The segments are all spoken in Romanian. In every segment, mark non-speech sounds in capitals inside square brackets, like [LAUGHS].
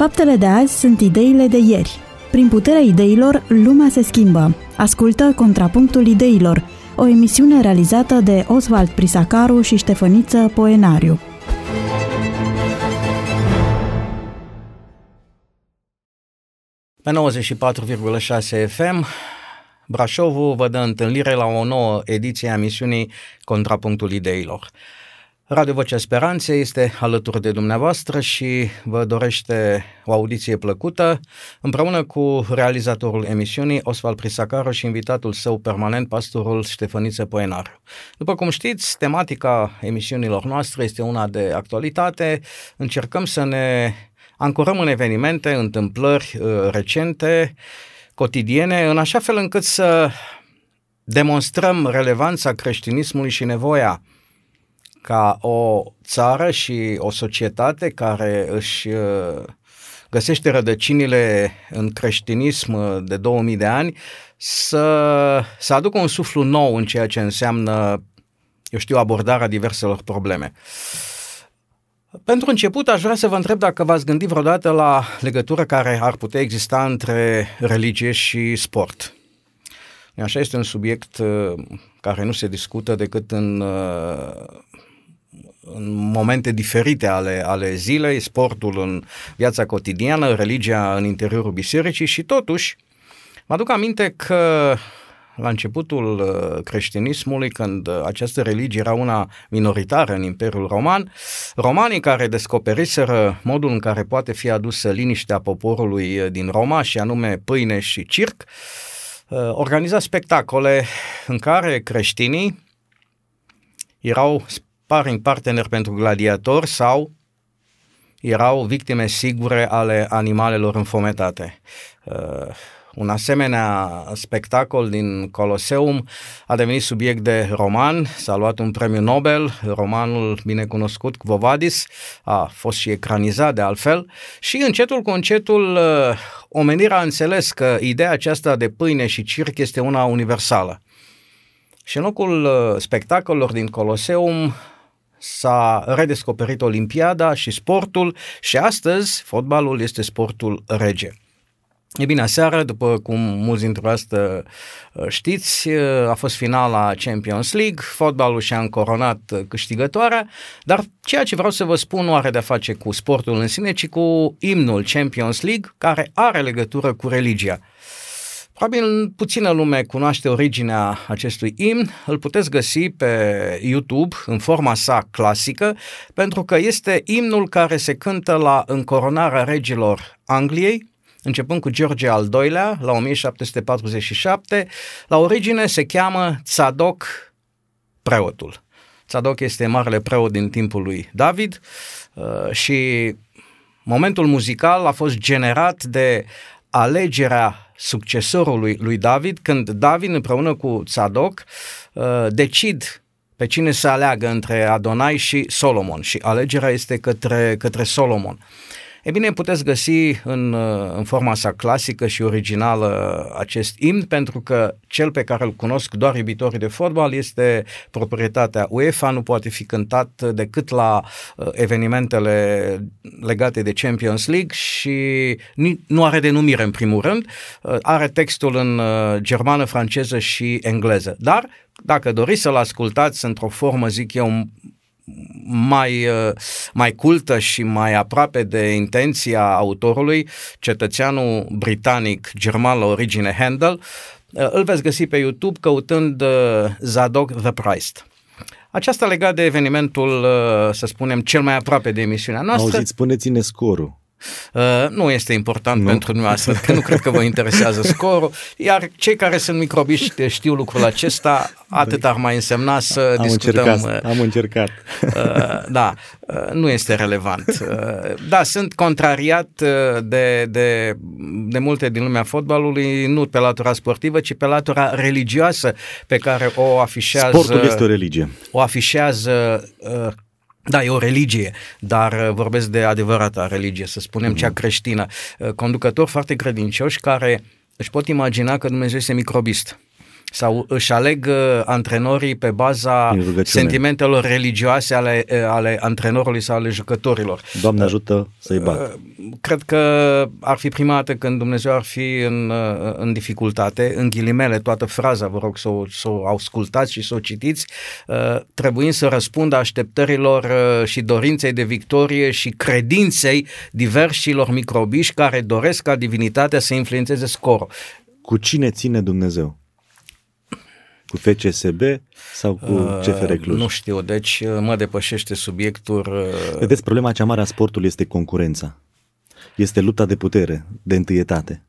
Faptele de azi sunt ideile de ieri. Prin puterea ideilor, lumea se schimbă. Ascultă Contrapunctul Ideilor, o emisiune realizată de Oswald Prisacaru și Ștefăniță Poenariu. Pe 94,6 FM, Brașovul vă dă întâlnire la o nouă ediție a misiunii Contrapunctul Ideilor. Radio Vocea Speranței este alături de dumneavoastră și vă dorește o audiție plăcută împreună cu realizatorul emisiunii Osval Prisacaru și invitatul său permanent, pastorul Ștefăniță Poenar. După cum știți, tematica emisiunilor noastre este una de actualitate. Încercăm să ne ancorăm în evenimente, întâmplări uh, recente, cotidiene, în așa fel încât să demonstrăm relevanța creștinismului și nevoia ca o țară și o societate care își uh, găsește rădăcinile în creștinism de 2000 de ani să, să aducă un suflu nou în ceea ce înseamnă, eu știu, abordarea diverselor probleme. Pentru început aș vrea să vă întreb dacă v-ați gândit vreodată la legătură care ar putea exista între religie și sport. Așa este un subiect uh, care nu se discută decât în uh, în momente diferite ale, ale zilei, sportul în viața cotidiană, religia în interiorul bisericii și totuși mă aduc aminte că la începutul uh, creștinismului, când uh, această religie era una minoritară în Imperiul Roman, romanii care descoperiseră modul în care poate fi adusă liniștea poporului uh, din Roma, și anume pâine și circ, organiza spectacole în care creștinii erau sparring partener pentru gladiatori sau erau victime sigure ale animalelor înfometate. Uh, un asemenea spectacol din Coloseum a devenit subiect de roman, s-a luat un premiu Nobel, romanul binecunoscut Quo Vadis, a fost și ecranizat de altfel și încetul cu încetul uh, omenirea a înțeles că ideea aceasta de pâine și circ este una universală. Și în locul uh, spectacolelor din Coloseum s-a redescoperit Olimpiada și sportul și astăzi fotbalul este sportul rege. E bine, aseară, după cum mulți dintre voastre uh, știți, uh, a fost finala Champions League, fotbalul și-a încoronat câștigătoarea, dar ceea ce vreau să vă spun nu are de-a face cu sportul în sine, ci cu imnul Champions League, care are legătură cu religia. Probabil puțină lume cunoaște originea acestui imn, îl puteți găsi pe YouTube în forma sa clasică, pentru că este imnul care se cântă la încoronarea regilor Angliei, începând cu George al II-lea, la 1747. La origine se cheamă Tzadok preotul. Tzadok este marele preot din timpul lui David uh, și momentul muzical a fost generat de alegerea succesorului lui David, când David împreună cu Tzadok uh, decid pe cine să aleagă între Adonai și Solomon și alegerea este către, către Solomon. E bine, puteți găsi în, în forma sa clasică și originală acest imn, pentru că cel pe care îl cunosc doar iubitorii de fotbal este proprietatea UEFA, nu poate fi cântat decât la uh, evenimentele legate de Champions League și nu are denumire în primul rând, uh, are textul în uh, germană, franceză și engleză. Dar dacă doriți să-l ascultați într-o formă, zic eu, mai, uh, mai cultă și mai aproape de intenția autorului, cetățeanul britanic german la origine Handel, uh, îl veți găsi pe YouTube căutând uh, Zadok the Christ. Aceasta legat de evenimentul, să spunem, cel mai aproape de emisiunea noastră. Auziți, spuneți-ne scorul. Uh, nu este important nu? pentru noastră, că nu cred că vă interesează scorul, iar cei care sunt microbiști știu lucrul acesta, atât ar mai însemna să am discutăm. Încercat, am încercat. Uh, da, uh, nu este relevant. Uh, da, sunt contrariat uh, de, de, de multe din lumea fotbalului, nu pe latura sportivă, ci pe latura religioasă pe care o afișează. Sportul este o religie. O afișează uh, da, e o religie, dar uh, vorbesc de adevărata religie, să spunem, cea mhm. creștină. Uh, conducători foarte credincioși care își pot imagina că Dumnezeu este microbist sau își aleg uh, antrenorii pe baza Prin rugăciune. sentimentelor religioase ale, uh, ale antrenorului sau ale jucătorilor. Doamne ajută să-i bat. Uh, Cred că ar fi prima dată când Dumnezeu ar fi în, uh, în dificultate, în ghilimele toată fraza, vă rog să o, să o ascultați și să o citiți, uh, trebuind să răspundă așteptărilor uh, și dorinței de victorie și credinței diversilor microbiși care doresc ca divinitatea să influențeze scorul. Cu cine ține Dumnezeu? Cu FCSB sau cu CFR Cluj? Uh, Nu știu, deci uh, mă depășește subiectul. uh, Vedeți, problema cea mare a sportului este concurența. Este lupta de putere, de întâietate.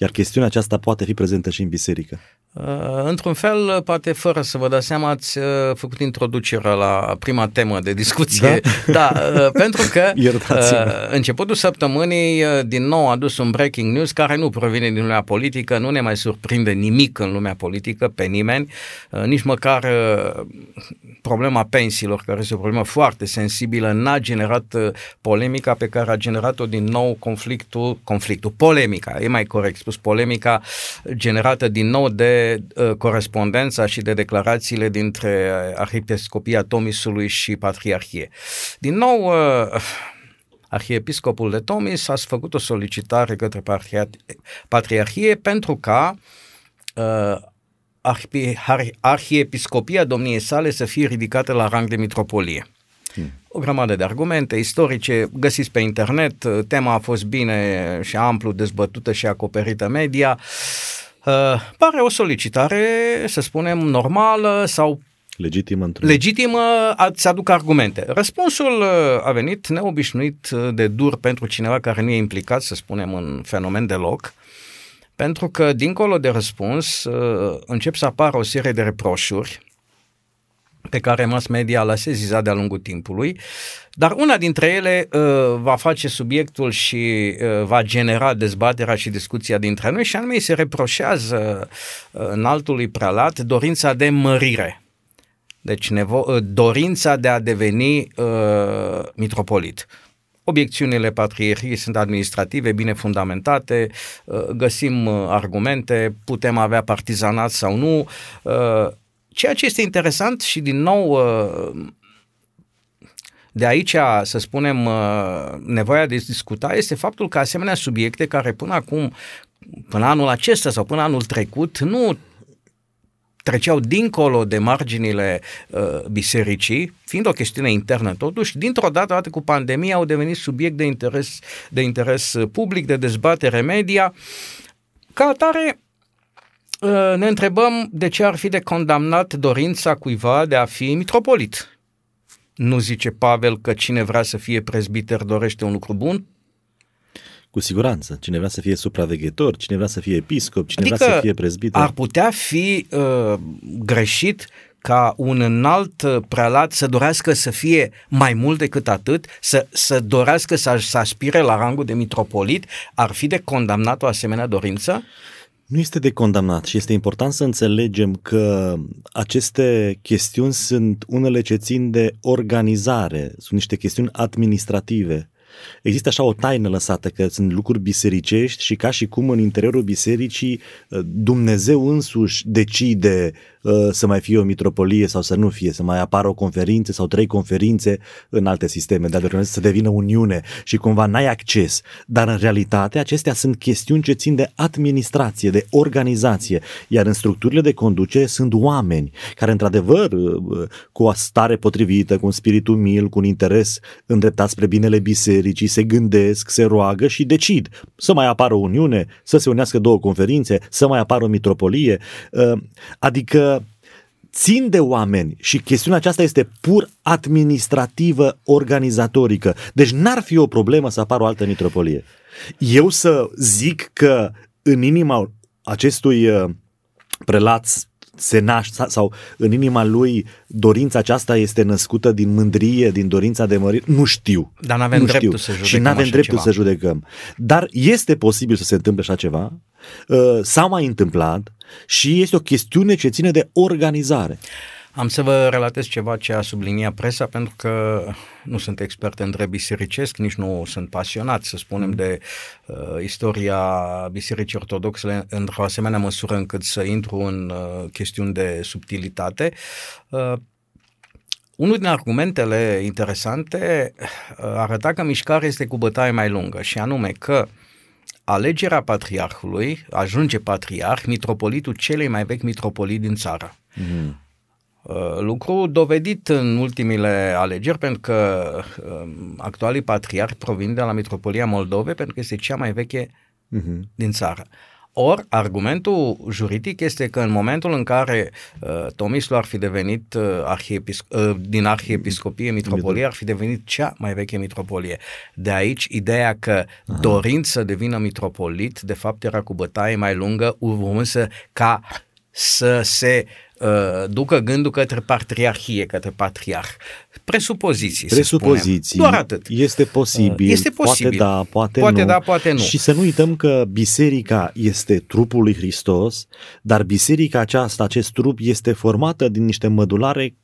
Iar chestiunea aceasta poate fi prezentă și în biserică. Uh, Într-un fel, poate fără să vă dați seama, ați uh, făcut introducerea la prima temă de discuție. Da, [LAUGHS] da uh, pentru că [LAUGHS] Iertați-mă. uh, începutul săptămânii uh, din nou a adus un breaking news care nu provine din lumea politică, nu ne mai surprinde nimic în lumea politică pe nimeni, uh, nici măcar uh, problema pensiilor, care este o problemă foarte sensibilă, n-a generat uh, polemica pe care a generat-o din nou conflictul, conflictul, polemica, e mai corect spus, polemica generată din nou de uh, corespondența și de declarațiile dintre uh, Arhiepiscopia Tomisului și Patriarhie. Din nou, uh, Arhiepiscopul de Tomis a făcut o solicitare către Patriar- Patriarhie pentru ca uh, arhi- har- arhiepiscopia domniei sale să fie ridicată la rang de mitropolie. O grămadă de argumente istorice găsiți pe internet, tema a fost bine și amplu dezbătută și acoperită media. Uh, pare o solicitare, să spunem, normală sau Legitim într-un... legitimă a- să aduc argumente. Răspunsul uh, a venit neobișnuit uh, de dur pentru cineva care nu e implicat, să spunem, în fenomen deloc, pentru că, dincolo de răspuns, uh, încep să apară o serie de reproșuri pe care mass media l-a sezizat de-a lungul timpului, dar una dintre ele uh, va face subiectul și uh, va genera dezbaterea și discuția dintre noi și anume îi se reproșează uh, înaltului prealat dorința de mărire. Deci nevo- uh, dorința de a deveni uh, mitropolit. Obiecțiunile patriarhiei sunt administrative, bine fundamentate, uh, găsim uh, argumente, putem avea partizanat sau nu. Uh, Ceea ce este interesant și din nou uh, de aici, să spunem, uh, nevoia de discuta este faptul că asemenea subiecte care până acum, până anul acesta sau până anul trecut, nu treceau dincolo de marginile uh, bisericii, fiind o chestiune internă totuși, dintr-o dată, dată cu pandemia, au devenit subiect de interes, de interes uh, public, de dezbatere media. Ca atare, uh, ne întrebăm de ce ar fi de condamnat dorința cuiva de a fi mitropolit. Nu zice Pavel că cine vrea să fie prezbiter dorește un lucru bun? Cu siguranță. Cine vrea să fie supraveghetor, cine vrea să fie episcop, cine Adică vrea să fie prezbiter. ar putea fi uh, greșit ca un înalt uh, prealat să dorească să fie mai mult decât atât, să, să dorească să, să aspire la rangul de mitropolit, ar fi de condamnat o asemenea dorință? Nu este de condamnat și este important să înțelegem că aceste chestiuni sunt unele ce țin de organizare, sunt niște chestiuni administrative. Există așa o taină lăsată că sunt lucruri bisericești și ca și cum în interiorul bisericii Dumnezeu însuși decide uh, să mai fie o mitropolie sau să nu fie, să mai apară o conferință sau trei conferințe în alte sisteme, dar de să devină uniune și cumva n-ai acces. Dar în realitate acestea sunt chestiuni ce țin de administrație, de organizație, iar în structurile de conducere sunt oameni care într-adevăr uh, cu o stare potrivită, cu un spirit umil, cu un interes îndreptat spre binele bisericii, se gândesc, se roagă și decid să mai apară o uniune, să se unească două conferințe, să mai apară o mitropolie, uh, adică țin de oameni și chestiunea aceasta este pur administrativă, organizatorică. Deci n-ar fi o problemă să apară o altă mitropolie. Eu să zic că în inima acestui uh, prelat se naște sau în inima lui dorința aceasta este născută din mândrie, din dorința de mărire, nu știu. Dar n-avem nu dreptul știu. să judecăm Și nu avem așa dreptul ceva. să judecăm. Dar este posibil să se întâmple așa ceva, uh, s-a mai întâmplat și este o chestiune ce ține de organizare. Am să vă relatez ceva ce a subliniat presa, pentru că nu sunt expert în drept bisericesc, nici nu sunt pasionat, să spunem, de uh, istoria Bisericii Ortodoxe într-o asemenea măsură încât să intru în uh, chestiuni de subtilitate. Uh, unul din argumentele interesante uh, arăta că mișcarea este cu bătaie mai lungă și anume că alegerea patriarhului ajunge patriarh, mitropolitul celei mai vechi mitropolit din țară. Mm. Lucru dovedit în ultimile alegeri pentru că um, actualii patriarhi provin de la Mitropolia Moldove pentru că este cea mai veche mm-hmm. din țară. Or, argumentul juridic este că în momentul în care uh, Tomislu ar fi devenit uh, arhiepisc- uh, din arhiepiscopie mitropolie, ar fi devenit cea mai veche mitropolie. De aici ideea că Aha. dorind să devină mitropolit, de fapt era cu bătaie mai lungă, urmând să ca să se uh, ducă gândul către patriarhie, către patriarh. Presupoziții, Presupoziții. Doar atât. Este posibil. Uh, este posibil. Poate da, poate, poate nu. da, poate nu. Și să nu uităm că biserica este trupul lui Hristos, dar biserica aceasta, acest trup, este formată din niște mădulare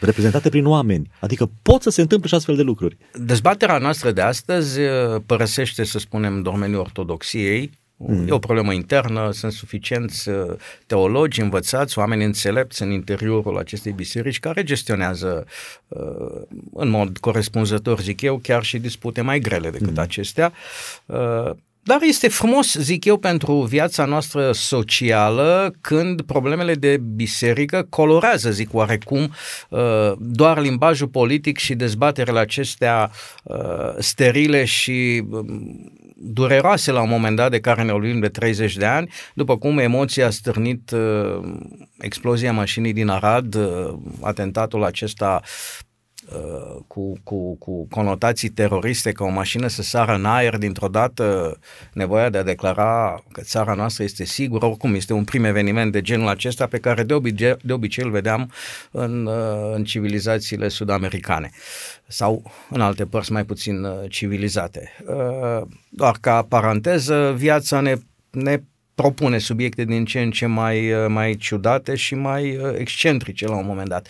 reprezentate prin oameni. Adică pot să se întâmple și astfel de lucruri. Dezbaterea noastră de astăzi uh, părăsește, să spunem, domeniul ortodoxiei, Mm. E o problemă internă, sunt suficienți uh, teologi învățați, oameni înțelepți în interiorul acestei biserici care gestionează uh, în mod corespunzător, zic eu, chiar și dispute mai grele decât mm. acestea. Uh, dar este frumos, zic eu, pentru viața noastră socială când problemele de biserică colorează, zic oarecum, doar limbajul politic și dezbaterele acestea sterile și um, dureroase la un moment dat de care ne vorbim de 30 de ani, după cum emoția a stârnit uh, explozia mașinii din Arad, uh, atentatul acesta uh, cu, cu, cu conotații teroriste, ca o mașină să sară în aer dintr-o dată, nevoia de a declara că țara noastră este sigură, oricum este un prim eveniment de genul acesta pe care de obicei, de obicei îl vedeam în, uh, în civilizațiile sud-americane sau în alte părți mai puțin uh, civilizate. Uh, doar ca paranteză, viața ne, ne propune subiecte din ce în ce mai, uh, mai ciudate și mai excentrice la un moment dat.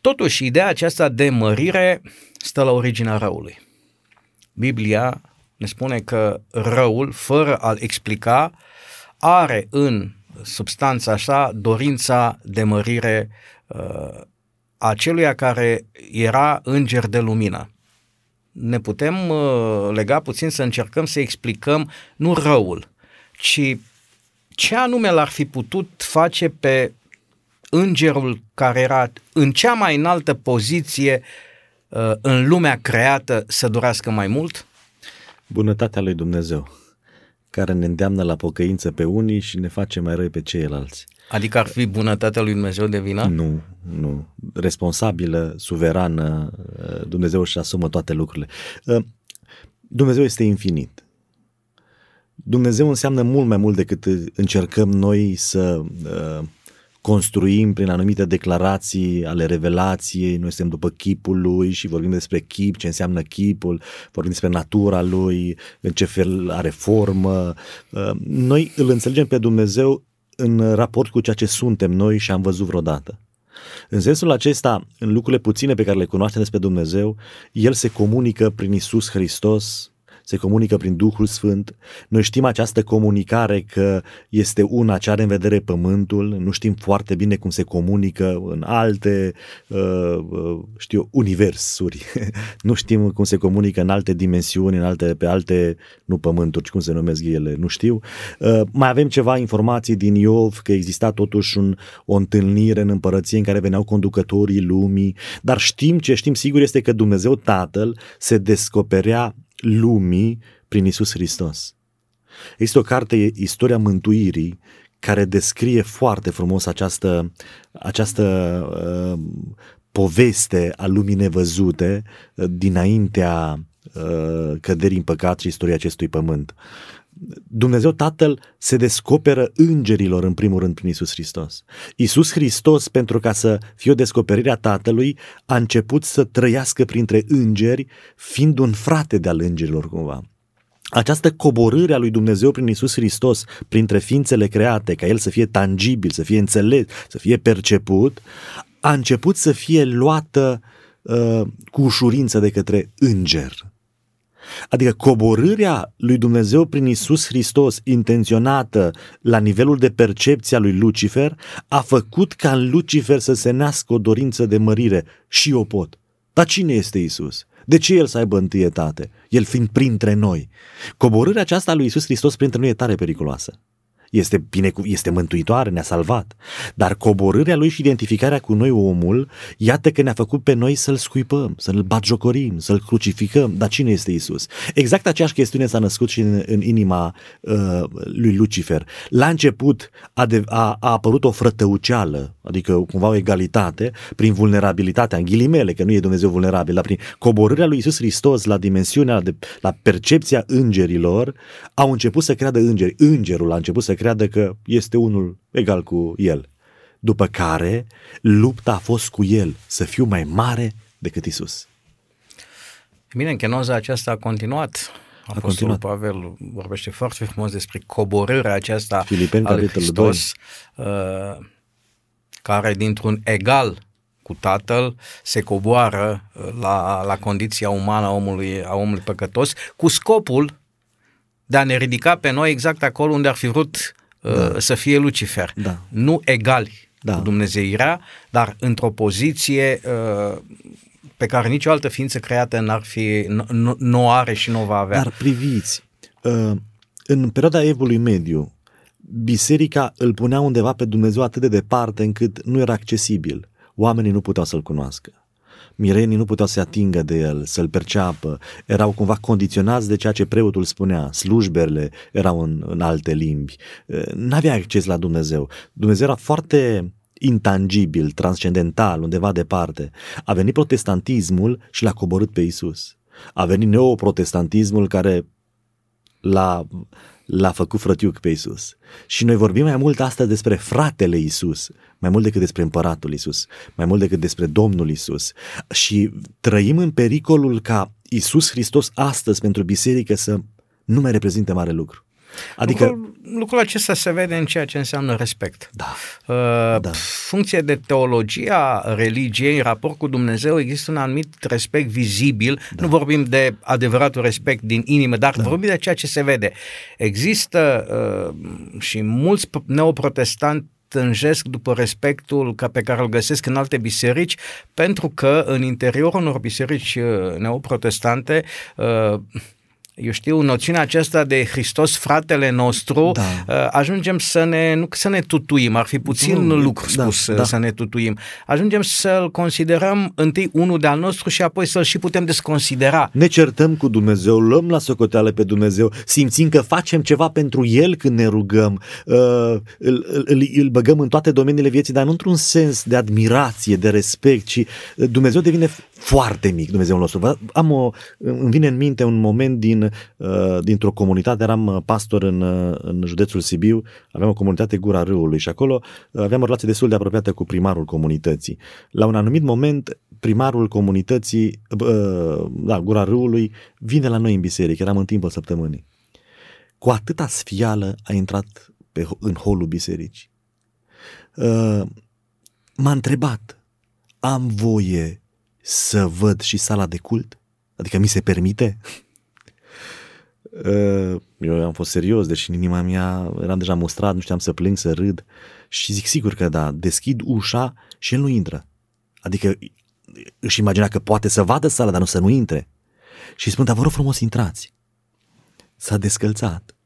Totuși, ideea aceasta de mărire stă la originea răului. Biblia ne spune că răul, fără a-l explica, are în substanța așa dorința de mărire aceluia care era înger de lumină. Ne putem uh, lega puțin să încercăm să explicăm nu răul, ci ce anume l-ar fi putut face pe îngerul care era în cea mai înaltă poziție uh, în lumea creată să durească mai mult? Bunătatea lui Dumnezeu, care ne îndeamnă la pocăință pe unii și ne face mai răi pe ceilalți. Adică ar fi bunătatea lui Dumnezeu de vină? Nu, nu. Responsabilă, suverană, Dumnezeu își asumă toate lucrurile. Ă, Dumnezeu este infinit. Dumnezeu înseamnă mult mai mult decât încercăm noi să ă, construim prin anumite declarații ale revelației, noi suntem după chipul lui și vorbim despre chip, ce înseamnă chipul, vorbim despre natura lui, în ce fel are formă. Ă, noi îl înțelegem pe Dumnezeu în raport cu ceea ce suntem noi și am văzut vreodată. În sensul acesta, în lucrurile puține pe care le cunoaștem despre Dumnezeu, El se comunică prin Isus Hristos se comunică prin Duhul Sfânt. Noi știm această comunicare că este una ce are în vedere pământul, nu știm foarte bine cum se comunică în alte, uh, uh știu, universuri. [LAUGHS] nu știm cum se comunică în alte dimensiuni, în alte, pe alte, nu pământuri, cum se numesc ele, nu știu. Uh, mai avem ceva informații din Iov că exista totuși un, o întâlnire în împărăție în care veneau conducătorii lumii, dar știm ce știm sigur este că Dumnezeu Tatăl se descoperea lumii prin Isus Hristos. Este o carte, Istoria Mântuirii, care descrie foarte frumos această, această uh, poveste a lumii nevăzute uh, dinaintea uh, căderii în păcat și istoria acestui pământ. Dumnezeu Tatăl se descoperă îngerilor în primul rând prin Isus Hristos. Isus Hristos, pentru ca să fie o descoperire a Tatălui, a început să trăiască printre îngeri, fiind un frate de-al îngerilor cumva. Această coborâre a lui Dumnezeu prin Isus Hristos printre ființele create, ca El să fie tangibil, să fie înțeles, să fie perceput, a început să fie luată uh, cu ușurință de către înger. Adică coborârea lui Dumnezeu prin Isus Hristos, intenționată la nivelul de percepție a lui Lucifer, a făcut ca în Lucifer să se nască o dorință de mărire. Și eu pot. Dar cine este Isus? De ce El să aibă întâietate? El fiind printre noi. Coborârea aceasta a lui Isus Hristos printre noi e tare periculoasă este, bine, este mântuitoare, ne-a salvat. Dar coborârea lui și identificarea cu noi omul, iată că ne-a făcut pe noi să-l scuipăm, să-l batjocorim, să-l crucificăm. Dar cine este Isus? Exact aceeași chestiune s-a născut și în, în inima uh, lui Lucifer. La început a, de, a, a apărut o frătăuceală, adică cumva o egalitate, prin vulnerabilitatea, în ghilimele, că nu e Dumnezeu vulnerabil, dar prin coborârea lui Isus Hristos la dimensiunea, de, la percepția îngerilor, au început să creadă îngeri. Îngerul a început să creadă că este unul egal cu el. După care, lupta a fost cu el, să fiu mai mare decât Isus. Bine, în chenoza aceasta a continuat. A continuat. Pavel vorbește foarte frumos despre coborârea aceasta Filipeni, al Hristos, 2. Uh, care dintr-un egal cu Tatăl se coboară uh, la, la condiția umană a omului, a omului păcătos, cu scopul de a ne ridica pe noi exact acolo unde ar fi vrut da. Uh, să fie Lucifer. Da. Nu egali da. cu Dumnezeirea, dar într-o poziție uh, pe care nicio altă ființă creată n-ar fi, nu, nu are și nu va avea. Dar priviți, uh, în perioada Evului Mediu, biserica îl punea undeva pe Dumnezeu atât de departe încât nu era accesibil. Oamenii nu puteau să-l cunoască mirenii nu puteau să se atingă de el, să-l perceapă, erau cumva condiționați de ceea ce preotul spunea, slujberele erau în, în alte limbi, n-avea acces la Dumnezeu. Dumnezeu era foarte intangibil, transcendental, undeva departe. A venit protestantismul și l-a coborât pe Isus. A venit neoprotestantismul care l-a l-a făcut frătiuc pe Isus. Și noi vorbim mai mult astăzi despre fratele Isus, mai mult decât despre împăratul Isus, mai mult decât despre Domnul Isus. Și trăim în pericolul ca Isus Hristos astăzi pentru biserică să nu mai reprezinte mare lucru. Adică lucrul, lucrul acesta se vede în ceea ce înseamnă respect. Da. Uh, da. Funcție de teologia religiei, în raport cu Dumnezeu, există un anumit respect vizibil. Da. Nu vorbim de adevăratul respect din inimă, dar da. vorbim de ceea ce se vede. Există uh, și mulți neoprotestanti tânjesc după respectul ca pe care îl găsesc în alte biserici, pentru că în interiorul unor biserici uh, neoprotestante uh, eu știu, noțiunea aceasta de Hristos, fratele nostru, da. Uh, ajungem să ne, nu să ne tutuim, ar fi puțin nu, lucru da, spus da. să ne tutuim, ajungem să-L considerăm întâi unul de-al nostru și apoi să-L și putem desconsidera. Ne certăm cu Dumnezeu, luăm la socoteală pe Dumnezeu, simțim că facem ceva pentru El când ne rugăm, uh, îl, îl, îl băgăm în toate domeniile vieții, dar nu într-un sens de admirație, de respect, ci Dumnezeu devine foarte mic, Dumnezeu nostru. Am o, îmi vine în minte un moment din, uh, dintr-o comunitate, eram uh, pastor în, uh, în județul Sibiu, aveam o comunitate Gura Râului și acolo aveam o relație destul de apropiată cu primarul comunității. La un anumit moment, primarul comunității, da, Gura Râului, vine la noi în biserică, eram în timpul săptămânii. Cu atâta sfială a intrat pe, în holul bisericii. M-a întrebat, am voie să văd și sala de cult? Adică mi se permite? Uh, eu am fost serios, deși în inima mea eram deja mustrat, nu știam să plâng, să râd și zic sigur că da, deschid ușa și el nu intră. Adică își imagina că poate să vadă sala, dar nu să nu intre. Și spun, dar vă rog frumos, intrați. S-a descălțat.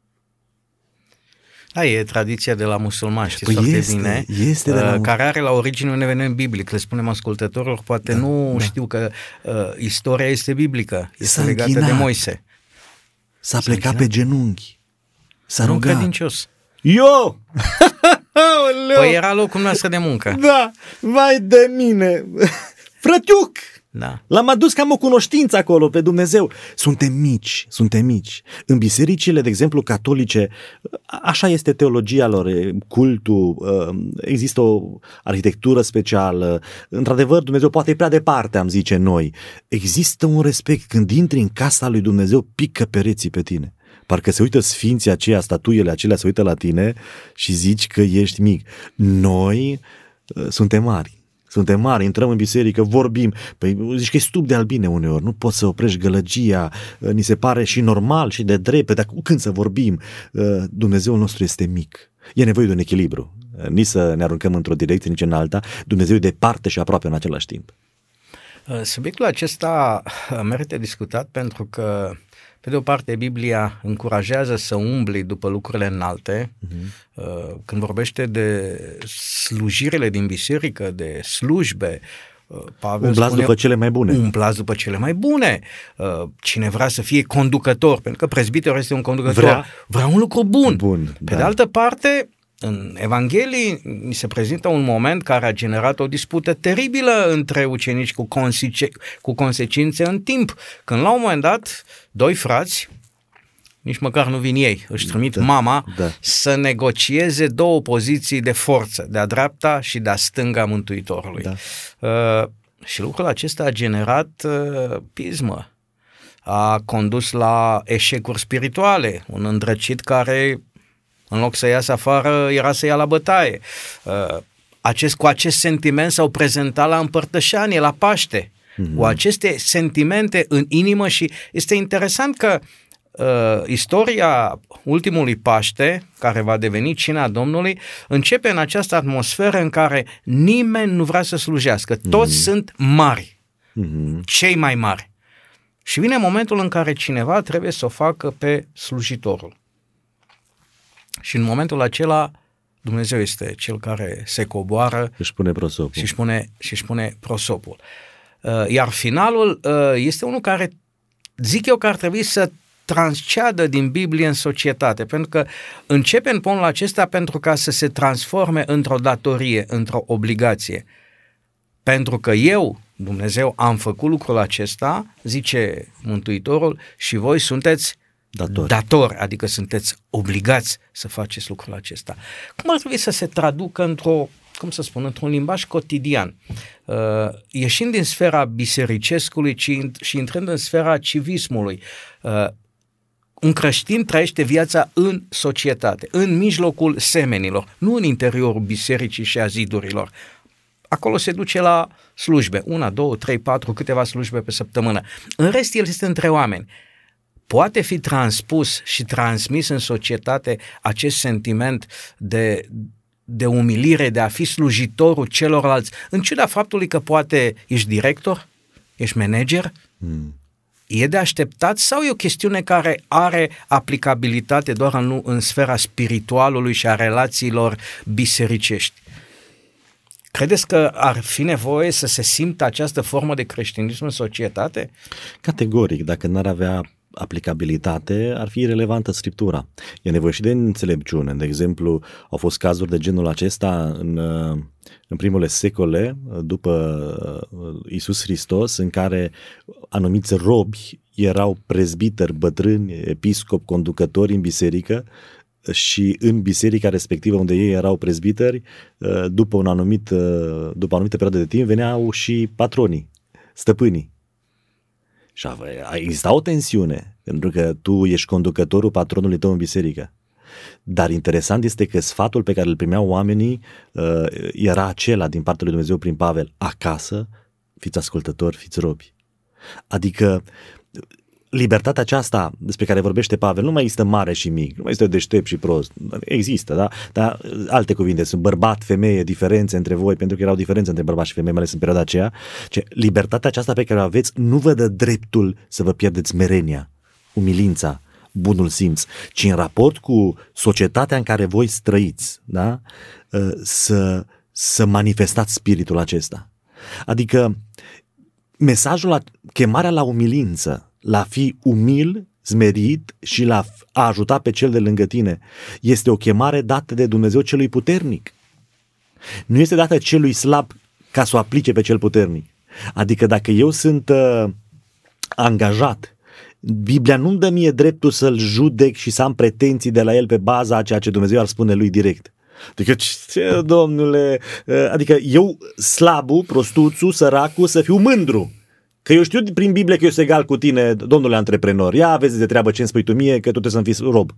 Da, e tradiția de la musulmani, știți păi foarte este, bine, este de la... Uh, care are la origine un eveniment biblic. Le spunem ascultătorilor, poate da, nu da. știu că uh, istoria este biblică, este S-a legată închinat. de Moise. S-a, S-a plecat închinat? pe genunchi. S-a nu rugat. credincios. [LAUGHS] Eu! păi era locul nostru de muncă. Da, vai de mine! Frătiuc! Da. L-am adus cam o cunoștință acolo pe Dumnezeu. Suntem mici, suntem mici. În bisericile, de exemplu, catolice, așa este teologia lor, cultul, ă, există o arhitectură specială. Într-adevăr, Dumnezeu poate e prea departe, am zice noi. Există un respect. Când intri în casa lui Dumnezeu, pică pereții pe tine. Parcă se uită sfinții aceia, statuile acelea se uită la tine și zici că ești mic. Noi ă, suntem mari suntem mari, intrăm în biserică, vorbim. Păi zici că e stup de albine uneori, nu poți să oprești gălăgia, ni se pare și normal și de drept, dar când să vorbim, Dumnezeul nostru este mic. E nevoie de un echilibru, nici să ne aruncăm într-o direcție, nici în alta, Dumnezeu e departe și aproape în același timp. Subiectul acesta merită discutat pentru că pe de o parte, Biblia încurajează să umbli după lucrurile înalte. Uh-huh. Când vorbește de slujirile din biserică, de slujbe, uh, Pavel umblați spune, după cele mai bune. Umblați după cele mai bune. Uh, cine vrea să fie conducător, pentru că prezbiterul este un conducător, vrea, vrea un lucru bun. bun Pe da. de altă parte, în Evanghelii ni se prezintă un moment care a generat o dispută teribilă între ucenici cu, consice- cu consecințe în timp, când la un moment dat doi frați, nici măcar nu vin ei, își trimit da, mama da. să negocieze două poziții de forță, de-a dreapta și de-a stânga Mântuitorului. Da. Uh, și lucrul acesta a generat uh, pismă, a condus la eșecuri spirituale, un îndrăcit care în loc să iasă afară, era să ia la bătaie. Uh, acest, cu acest sentiment s-au prezentat la împărtășanie, la Paște. Mm-hmm. Cu aceste sentimente în inimă și este interesant că uh, istoria ultimului Paște, care va deveni cina Domnului, începe în această atmosferă în care nimeni nu vrea să slujească. Toți mm-hmm. sunt mari, mm-hmm. cei mai mari. Și vine momentul în care cineva trebuie să o facă pe slujitorul. Și în momentul acela Dumnezeu este cel care se coboară își pune prosopul. și își pune, și își pune prosopul. Uh, iar finalul uh, este unul care zic eu că ar trebui să transceadă din Biblie în societate, pentru că începe în pomul acesta pentru ca să se transforme într-o datorie, într-o obligație. Pentru că eu, Dumnezeu, am făcut lucrul acesta, zice Mântuitorul, și voi sunteți datori. datori, adică sunteți obligați să faceți lucrul acesta. Cum ar trebui să se traducă într-o, cum să spun, într-un limbaj cotidian, uh, ieșind din sfera bisericescului ci, și intrând în sfera civismului, uh, un creștin trăiește viața în societate, în mijlocul semenilor, nu în interiorul bisericii și a zidurilor. Acolo se duce la slujbe, una, două, trei, patru, câteva slujbe pe săptămână. În rest, el este între oameni poate fi transpus și transmis în societate acest sentiment de, de umilire, de a fi slujitorul celorlalți, în ciuda faptului că poate ești director, ești manager, mm. e de așteptat sau e o chestiune care are aplicabilitate doar în, în sfera spiritualului și a relațiilor bisericești? Credeți că ar fi nevoie să se simtă această formă de creștinism în societate? Categoric, dacă n-ar avea aplicabilitate, ar fi relevantă Scriptura. E nevoie și de înțelepciune. De exemplu, au fost cazuri de genul acesta în, în primele secole după uh, Isus Hristos, în care anumiți robi erau prezbiteri, bătrâni, episcop, conducători în biserică și în biserica respectivă unde ei erau prezbiteri, uh, după, un anumit, uh, după o anumită perioadă de timp veneau și patronii, stăpânii și a, exista o tensiune, pentru că tu ești conducătorul patronului tău în biserică. Dar interesant este că sfatul pe care îl primeau oamenii uh, era acela din partea lui Dumnezeu prin Pavel. Acasă, fiți ascultători, fiți robi. Adică libertatea aceasta despre care vorbește Pavel nu mai există mare și mic, nu mai este deștept și prost. Există, da? Dar alte cuvinte, sunt bărbat, femeie, diferențe între voi, pentru că erau diferențe între bărbat și femeie, mai ales în perioada aceea. Ce, libertatea aceasta pe care o aveți nu vă dă dreptul să vă pierdeți merenia, umilința, bunul simț, ci în raport cu societatea în care voi străiți, da? Ă, să, să manifestați spiritul acesta. Adică mesajul, la, chemarea la umilință, la fi umil, zmerit și la a ajuta pe cel de lângă tine este o chemare dată de Dumnezeu celui puternic. Nu este dată celui slab ca să o aplice pe cel puternic. Adică dacă eu sunt uh, angajat, Biblia nu-mi dă mie dreptul să-l judec și să am pretenții de la el pe baza a ceea ce Dumnezeu ar spune lui direct. Adică, ce, domnule, uh, adică eu, slabul, prostuțul, săracul, să fiu mândru. Că eu știu prin Biblie că eu sunt egal cu tine, domnule antreprenor. Ia aveți de treabă ce îmi spui tu mie, că tu trebuie să-mi fii rob.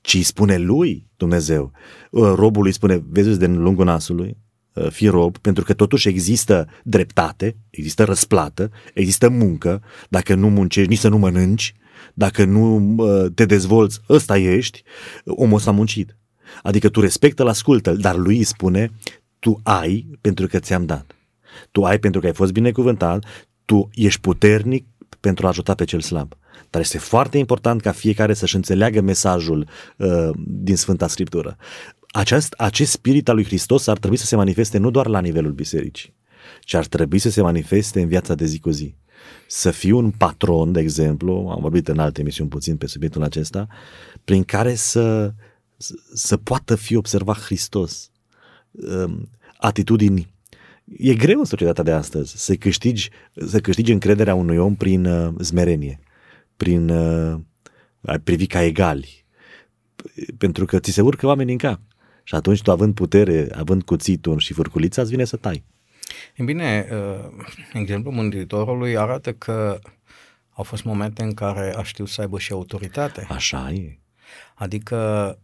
Ci îi spune lui Dumnezeu. Uh, robul îi spune, vezi de lungul nasului, uh, fii rob, pentru că totuși există dreptate, există răsplată, există muncă, dacă nu muncești, nici să nu mănânci, dacă nu uh, te dezvolți, ăsta ești, omul ăsta a muncit. Adică tu respectă-l, ascultă dar lui îi spune, tu ai pentru că ți-am dat. Tu ai pentru că ai fost binecuvântat, tu ești puternic pentru a ajuta pe cel slab. Dar este foarte important ca fiecare să-și înțeleagă mesajul uh, din Sfânta Scriptură. Acest, acest spirit al lui Hristos ar trebui să se manifeste nu doar la nivelul bisericii, ci ar trebui să se manifeste în viața de zi cu zi. Să fii un patron, de exemplu, am vorbit în alte emisiuni puțin pe subiectul acesta, prin care să, să poată fi observat Hristos. Um, atitudini E greu în societatea de astăzi să câștigi, să câștigi încrederea unui om prin uh, zmerenie, prin uh, a privi ca egali, pentru că ți se urcă oamenii în cap. Și atunci tu având putere, având cuțitul și furculița, îți vine să tai. E bine, uh, exemplul Mântuitorului arată că au fost momente în care a știut să aibă și autoritate. Așa e. Adică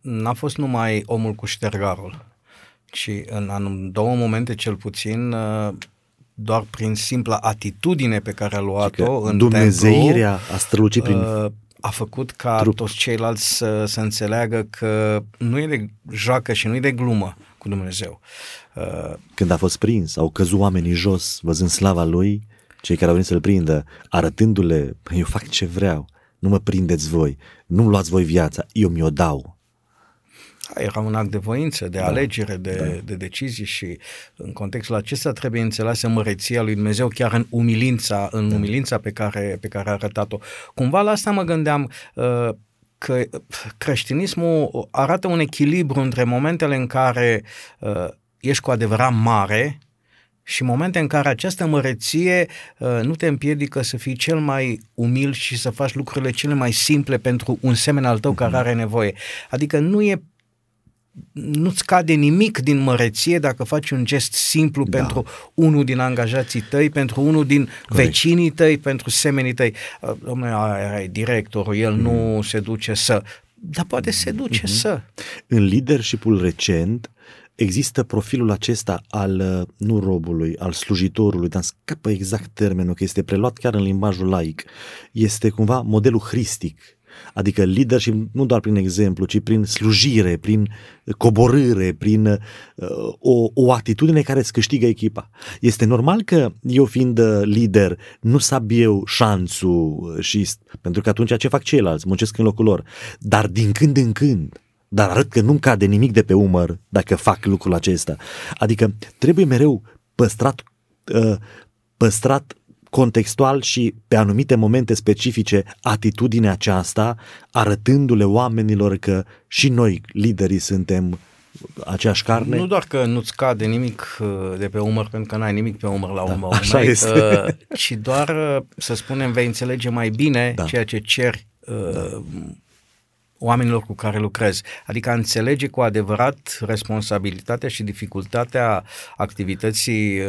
n-a fost numai omul cu ștergarul, ci în anum, două momente cel puțin uh, doar prin simpla atitudine pe care a luat-o în Dumnezeirea templu, a strălucit prin uh, a făcut ca trup. toți ceilalți să, să înțeleagă că nu e de joacă și nu e de glumă cu Dumnezeu. Uh, Când a fost prins, au căzut oamenii jos, văzând slava lui, cei care au venit să-l prindă, arătându-le, eu fac ce vreau, nu mă prindeți voi, nu-mi luați voi viața, eu mi-o dau. Era un act de voință, de da, alegere, de, da. de decizie și în contextul acesta trebuie înțeleasă măreția lui Dumnezeu chiar în umilința, în da. umilința pe care, pe care a arătat-o. Cumva la asta mă gândeam uh, că creștinismul arată un echilibru între momentele în care uh, ești cu adevărat mare și momente în care această măreție uh, nu te împiedică să fii cel mai umil și să faci lucrurile cele mai simple pentru un semen al tău care mhm. are nevoie. Adică nu e nu-ți cade nimic din măreție dacă faci un gest simplu da. pentru unul din angajații tăi, pentru unul din Corect. vecinii tăi, pentru semenii tăi. Uh, domnule, aia e directorul, el mm. nu se duce să... Dar poate se duce mm-hmm. să. În leadership-ul recent există profilul acesta al, uh, nu robului, al slujitorului, dar scapă exact termenul, că este preluat chiar în limbajul laic. Este cumva modelul hristic Adică leadership nu doar prin exemplu, ci prin slujire, prin coborâre, prin uh, o, o atitudine care îți câștigă echipa. Este normal că eu fiind uh, lider nu sab eu șanțul uh, și pentru că atunci ce fac ceilalți? Muncesc în locul lor. Dar din când în când dar arăt că nu cade nimic de pe umăr dacă fac lucrul acesta. Adică trebuie mereu păstrat, uh, păstrat contextual și pe anumite momente specifice atitudinea aceasta, arătându-le oamenilor că și noi, liderii, suntem aceeași carne? Nu doar că nu-ți cade nimic uh, de pe umăr, pentru că n-ai nimic pe umăr la da, urmă așa urmei, este. Uh, ci doar, uh, să spunem, vei înțelege mai bine da. ceea ce ceri da oamenilor cu care lucrezi. Adică a înțelege cu adevărat responsabilitatea și dificultatea activității uh,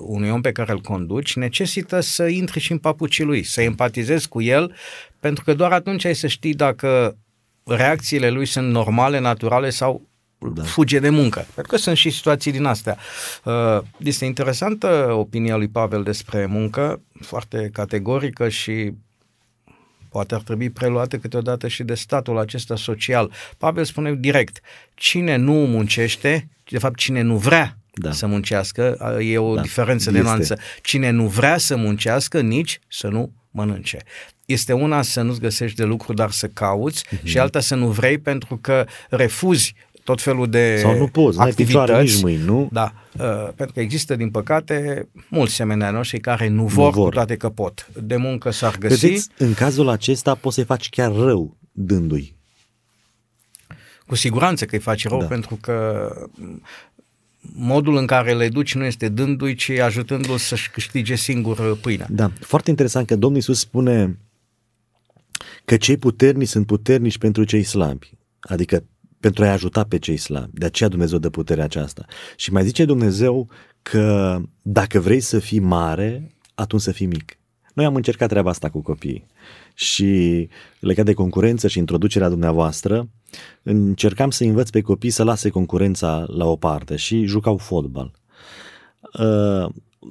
unui om pe care îl conduci necesită să intri și în papucii lui, să empatizezi cu el, pentru că doar atunci ai să știi dacă reacțiile lui sunt normale, naturale sau da. fuge de muncă. Pentru că sunt și situații din astea. Uh, este interesantă opinia lui Pavel despre muncă, foarte categorică și poate ar trebui preluate câteodată și de statul acesta social. Pavel spune direct, cine nu muncește, de fapt cine nu vrea da. să muncească, e o da. diferență de nuanță. Cine nu vrea să muncească, nici să nu mănânce. Este una să nu-ți găsești de lucru, dar să cauți mm-hmm. și alta să nu vrei pentru că refuzi tot felul de Sau nu poți, n-ai picioare nici mâini, nu? Da, uh, pentru că există, din păcate, mulți semenea noștri care nu vor, nu vor. cu toate că pot. De muncă s-ar găsi. Vedeți, în cazul acesta poți să-i faci chiar rău dându-i. Cu siguranță că îi faci rău, da. pentru că modul în care le duci nu este dându-i, ci ajutându-l să-și câștige singur pâinea. Da, foarte interesant că Domnul Iisus spune că cei puternici sunt puternici pentru cei slabi. Adică pentru a-i ajuta pe cei slabi. De aceea Dumnezeu dă puterea aceasta. Și mai zice Dumnezeu că dacă vrei să fii mare, atunci să fii mic. Noi am încercat treaba asta cu copiii și legat de concurență și introducerea dumneavoastră, încercam să învăț pe copii să lase concurența la o parte și jucau fotbal.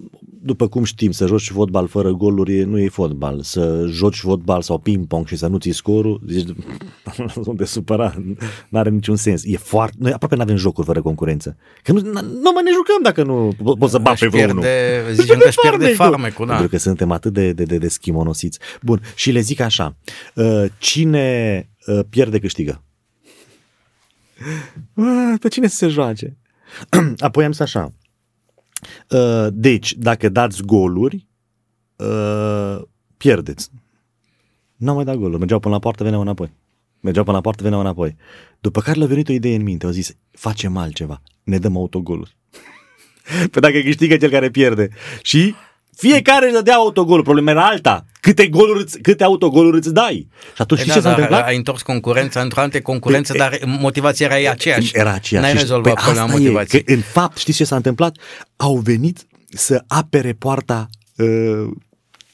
Uh, după cum știm, să joci fotbal fără goluri nu e fotbal. Să joci fotbal sau ping-pong și să nu ți scorul, zici, [LAUGHS] sunt de supărat, nu are niciun sens. E foarte, noi aproape nu avem jocuri fără concurență. Că nu, nu mai ne jucăm dacă nu po- poți să bați pe vreunul. [LAUGHS] Zicem că își pierde farmecul, da. Pentru că suntem atât de, de, de, de schimonosiți. Bun, și le zic așa, uh, cine uh, pierde câștigă. Uh, [LAUGHS] Pe cine să se joace? [CLEARS THROAT] Apoi am zis așa, Uh, deci, dacă dați goluri, uh, pierdeți. Nu am mai dat goluri, mergeau până la poartă, veneau înapoi. Mergeau până la poartă, veneau înapoi. După care le-a venit o idee în minte, au zis, facem altceva, ne dăm autogoluri. [LAUGHS] Păi dacă câștigă cel care pierde. Și fiecare își dădea autogol. Problema era alta. Câte, goluri, îți- câte autogoluri îți dai? Și atunci știi da, ce s-a dar întâmplat? Ai întors concurența într-o altă concurență, Păi, dar motivația era aceeași. Era aceeași. N-ai Și- rezolvat păi problema asta motivației. E, că în fapt, știți ce s-a întâmplat? Au venit să apere poarta uh,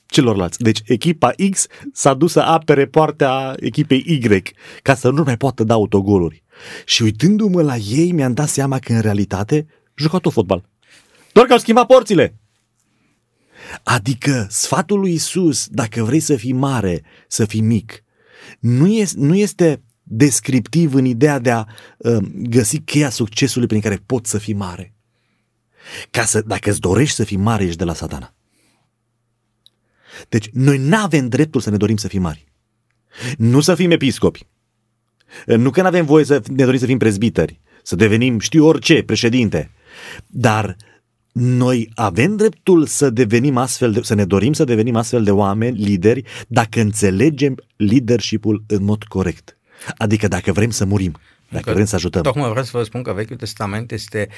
celorlalți. Deci echipa X s-a dus să apere poarta echipei Y ca să nu mai poată da autogoluri. Și uitându-mă la ei, mi-am dat seama că în realitate jucau tot fotbal. Doar că au schimbat porțile. Adică sfatul lui Isus, dacă vrei să fii mare, să fii mic, nu este, nu este descriptiv în ideea de a uh, găsi cheia succesului prin care poți să fii mare. Ca să, dacă îți dorești să fii mare, ești de la satana. Deci, noi nu avem dreptul să ne dorim să fim mari. Nu să fim episcopi. Nu că nu avem voie să ne dorim să fim prezbiteri, să devenim, știu orice, președinte. Dar noi avem dreptul să devenim astfel de, să ne dorim să devenim astfel de oameni, lideri, dacă înțelegem leadership-ul în mod corect. Adică dacă vrem să murim, dacă Că vrem să ajutăm. Tocmai vreau să vă spun că Vechiul Testament este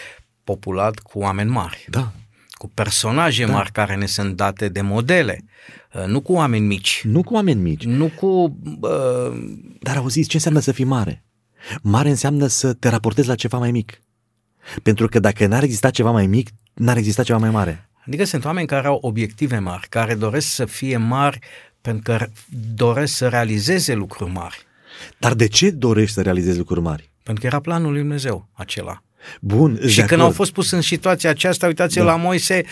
populat cu oameni mari, Da. cu personaje mari care ne sunt date de modele, uh, nu cu oameni mici, Nu cu oameni mici, nu cu... Uh, dar auziți ce înseamnă să fii mare? Mare înseamnă să te raportezi la ceva mai mic. Pentru că dacă n-ar exista ceva mai mic, n-ar exista ceva mai mare. adică sunt oameni care au obiective mari, care doresc să fie mari pentru că doresc să realizeze lucruri mari. Dar de ce dorești să realizezi lucruri mari? Pentru că era planul lui Dumnezeu acela. Bun, Și când au fost pus în situația aceasta, uitați da. la Moise,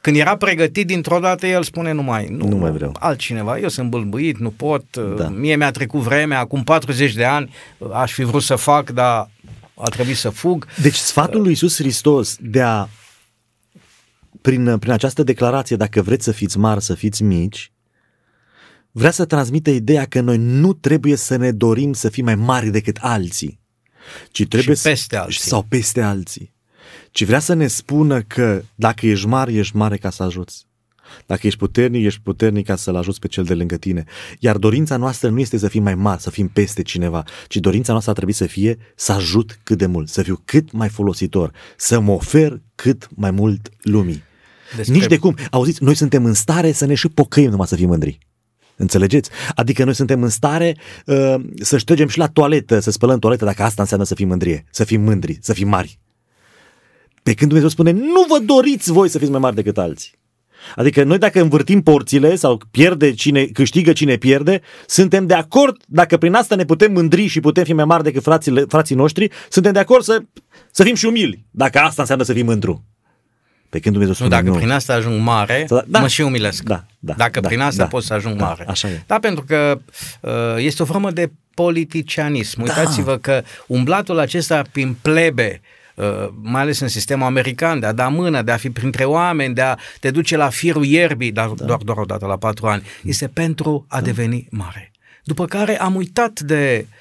când era pregătit, dintr-o dată el spune nu mai, nu, Nu mai vreau. altcineva, eu sunt bâlbâit, nu pot, Da. mie mi-a trecut vremea, acum 40 de ani aș fi vrut să fac, dar a trebuit să fug. Deci sfatul lui Iisus Hristos de a, prin, prin această declarație, dacă vreți să fiți mari, să fiți mici, vrea să transmită ideea că noi nu trebuie să ne dorim să fim mai mari decât alții, ci trebuie Și peste să, alții. sau peste alții. Ci vrea să ne spună că dacă ești mare, ești mare ca să ajuți. Dacă ești puternic, ești puternic ca să-l ajuți pe cel de lângă tine. Iar dorința noastră nu este să fim mai mari, să fim peste cineva, ci dorința noastră ar trebui să fie să ajut cât de mult, să fiu cât mai folositor, să mă ofer cât mai mult lumii. Despre- Nici de cum. Auziți, noi suntem în stare să ne și pocăim numai să fim mândri. Înțelegeți? Adică noi suntem în stare uh, să ștergem și la toaletă, să spălăm toaletă, dacă asta înseamnă să fim mândrie, să fim mândri, să fim mari. Pe când Dumnezeu spune, nu vă doriți voi să fiți mai mari decât alții. Adică noi dacă învârtim porțile sau pierde cine, câștigă cine pierde, suntem de acord, dacă prin asta ne putem mândri și putem fi mai mari decât frații, frații noștri, suntem de acord să, să fim și umili, dacă asta înseamnă să fim mândru. Pe când Dumnezeu Nu, spune, dacă nu. prin asta ajung mare, Da, da. mă și umilesc. Da, da, dacă da, prin asta da, pot să ajung da, mare. așa e. Da, pentru că uh, este o formă de politicianism. Da. Uitați-vă că umblatul acesta prin plebe, uh, mai ales în sistemul american, de a da mână, de a fi printre oameni, de a te duce la firul ierbii, dar da. doar, doar o dată la patru ani, este pentru a deveni mare. După care am uitat de uh,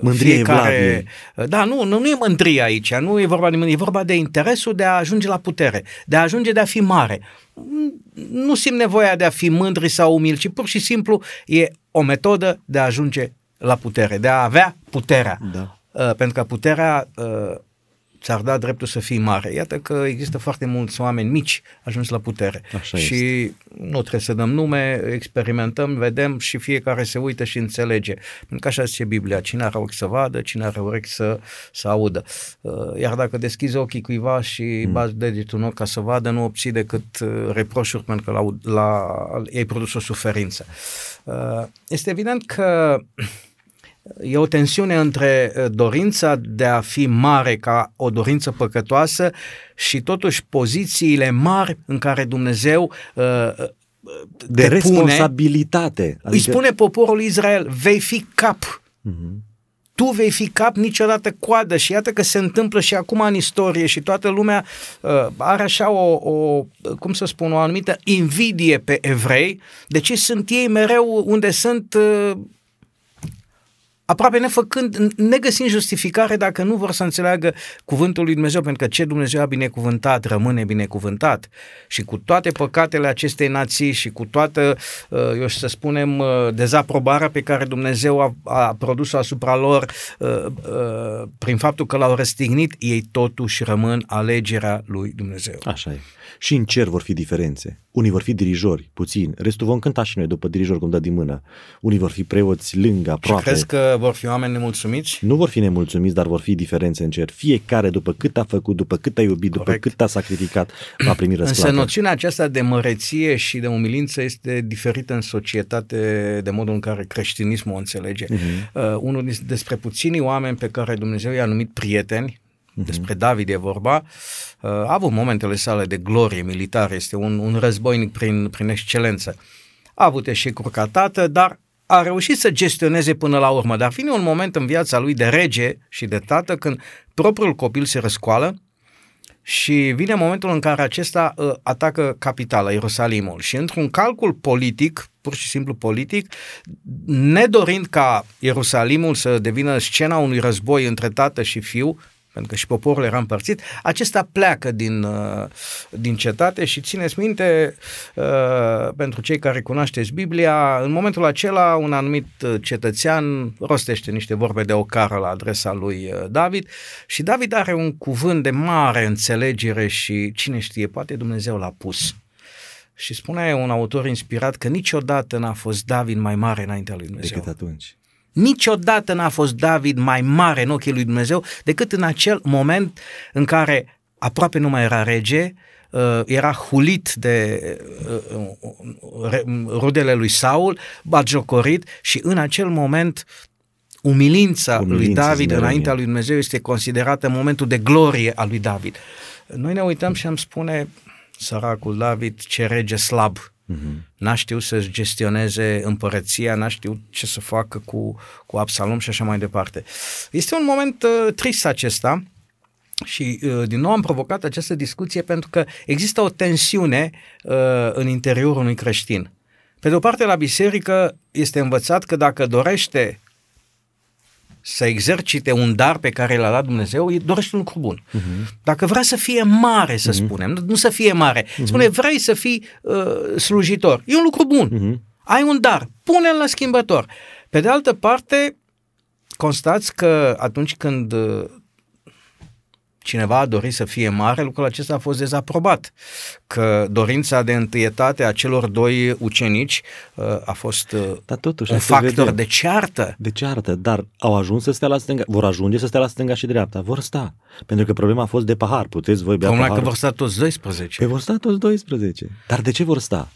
Mândrie fiecare... evlavie. Da, nu, nu, nu e mândrie aici, nu e vorba de mândrie, e vorba de interesul de a ajunge la putere, de a ajunge de a fi mare. Nu simt nevoia de a fi mândri sau umil, ci pur și simplu e o metodă de a ajunge la putere, de a avea puterea. Da. Uh, pentru că puterea uh, ți-ar da dreptul să fii mare. Iată că există foarte mulți oameni mici ajunși la putere. Așa și nu trebuie să dăm nume, experimentăm, vedem și fiecare se uită și înțelege. Pentru că așa zice Biblia, cine are ochi să vadă, cine are urechi să, să audă. Uh, Iar dacă deschizi ochii cuiva și mm. bați degetul în ochi ca să vadă, nu obții decât uh, reproșuri pentru că la, la, ei produs o suferință. Uh, Este evident că E o tensiune între uh, dorința de a fi mare ca o dorință păcătoasă și totuși pozițiile mari în care Dumnezeu uh, de responsabilitate. Pune, adică... Îi spune poporul Israel, vei fi cap. Uh-huh tu vei fi cap, niciodată coadă și iată că se întâmplă și acum în istorie și toată lumea uh, are așa o, o, cum să spun, o anumită invidie pe evrei, de ce sunt ei mereu unde sunt uh, aproape nefăcând, negăsind justificare dacă nu vor să înțeleagă cuvântul lui Dumnezeu, pentru că ce Dumnezeu a binecuvântat rămâne binecuvântat. Și cu toate păcatele acestei nații și cu toată, uh, eu să spunem, uh, dezaprobarea pe care Dumnezeu a, a produs-o asupra lor uh, prin faptul că l-au răstignit, ei totuși rămân alegerea lui Dumnezeu. Așa e. Și în cer vor fi diferențe. Unii vor fi dirijori, puțin. Restul vom cânta și noi după dirijor cum dă din mână. Unii vor fi preoți lângă, aproape. Și crezi că vor fi oameni nemulțumiți? Nu vor fi nemulțumiți, dar vor fi diferențe în cer. Fiecare după cât a făcut, după cât a iubit, Corect. după cât a sacrificat, va primi răsplată. Însă noțiunea aceasta de măreție și de umilință este diferită în societate de modul în care creștinismul o înțelege. Uh-huh. Uh, unul despre puținii oameni pe care Dumnezeu i-a numit prieteni, uh-huh. Despre David e vorba, uh, a avut momentele sale de glorie militară, este un, un războinic prin, prin excelență. A avut eșecuri ca tată, dar a reușit să gestioneze până la urmă, dar vine un moment în viața lui de rege și de tată când propriul copil se răscoală și vine momentul în care acesta uh, atacă capitala, Ierusalimul. Și într-un calcul politic, pur și simplu politic, nedorind ca Ierusalimul să devină scena unui război între tată și fiu, pentru că și poporul era împărțit, acesta pleacă din, uh, din cetate și țineți minte, uh, pentru cei care cunoașteți Biblia, în momentul acela un anumit uh, cetățean rostește niște vorbe de ocară la adresa lui David și David are un cuvânt de mare înțelegere și cine știe, poate Dumnezeu l-a pus. Și spune un autor inspirat că niciodată n-a fost David mai mare înaintea lui Dumnezeu. Decât atunci. Niciodată n-a fost David mai mare în ochii lui Dumnezeu decât în acel moment în care aproape nu mai era rege, uh, era hulit de uh, rudele lui Saul, batjocorit și în acel moment umilința, umilința lui David smerenie. înaintea lui Dumnezeu este considerată momentul de glorie al lui David. Noi ne uităm și am spune, săracul David, ce rege slab, Uh-huh. N-a știut să-și gestioneze împărăția, n-a știut ce să facă cu, cu Absalom și așa mai departe. Este un moment uh, trist acesta și uh, din nou am provocat această discuție pentru că există o tensiune uh, în interiorul unui creștin. Pe de o parte, la biserică este învățat că dacă dorește să exercite un dar pe care l-a dat Dumnezeu, îi dorește un lucru bun. Uh-huh. Dacă vrea să fie mare, să uh-huh. spunem, nu, nu să fie mare, uh-huh. spune vrei să fii uh, slujitor, e un lucru bun. Uh-huh. Ai un dar, pune-l la schimbător. Pe de altă parte, constați că atunci când uh, cineva a dorit să fie mare, lucrul acesta a fost dezaprobat. Că dorința de întâietate a celor doi ucenici uh, a fost uh, dar totuși, un factor vedem. de ceartă. De ceartă, dar au ajuns să stea la stânga, vor ajunge să stea la stânga și dreapta, vor sta. Pentru că problema a fost de pahar, puteți voi bea Problema pahar. că vor sta toți 12. Păi vor sta toți 12. Dar de ce vor sta?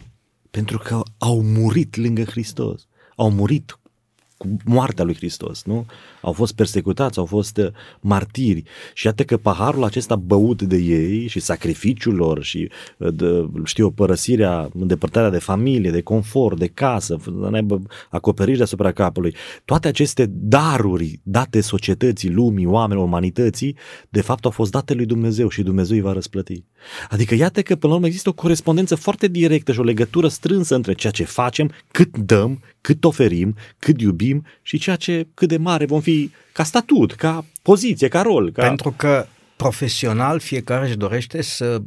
Pentru că au murit lângă Hristos. Au murit cu moartea lui Hristos, nu? Au fost persecutați, au fost uh, martiri. Și iată că paharul acesta băut de ei și sacrificiul lor și, uh, de, știu, părăsirea, îndepărtarea de familie, de confort, de casă, acoperirea asupra capului, toate aceste daruri date societății, lumii, oamenilor, umanității, de fapt au fost date lui Dumnezeu și Dumnezeu îi va răsplăti. Adică iată că până la urmă există o corespondență foarte directă și o legătură strânsă între ceea ce facem, cât dăm, cât oferim, cât iubim și ceea ce, cât de mare vom fi ca statut, ca poziție, ca rol. Ca... Pentru că profesional fiecare își dorește să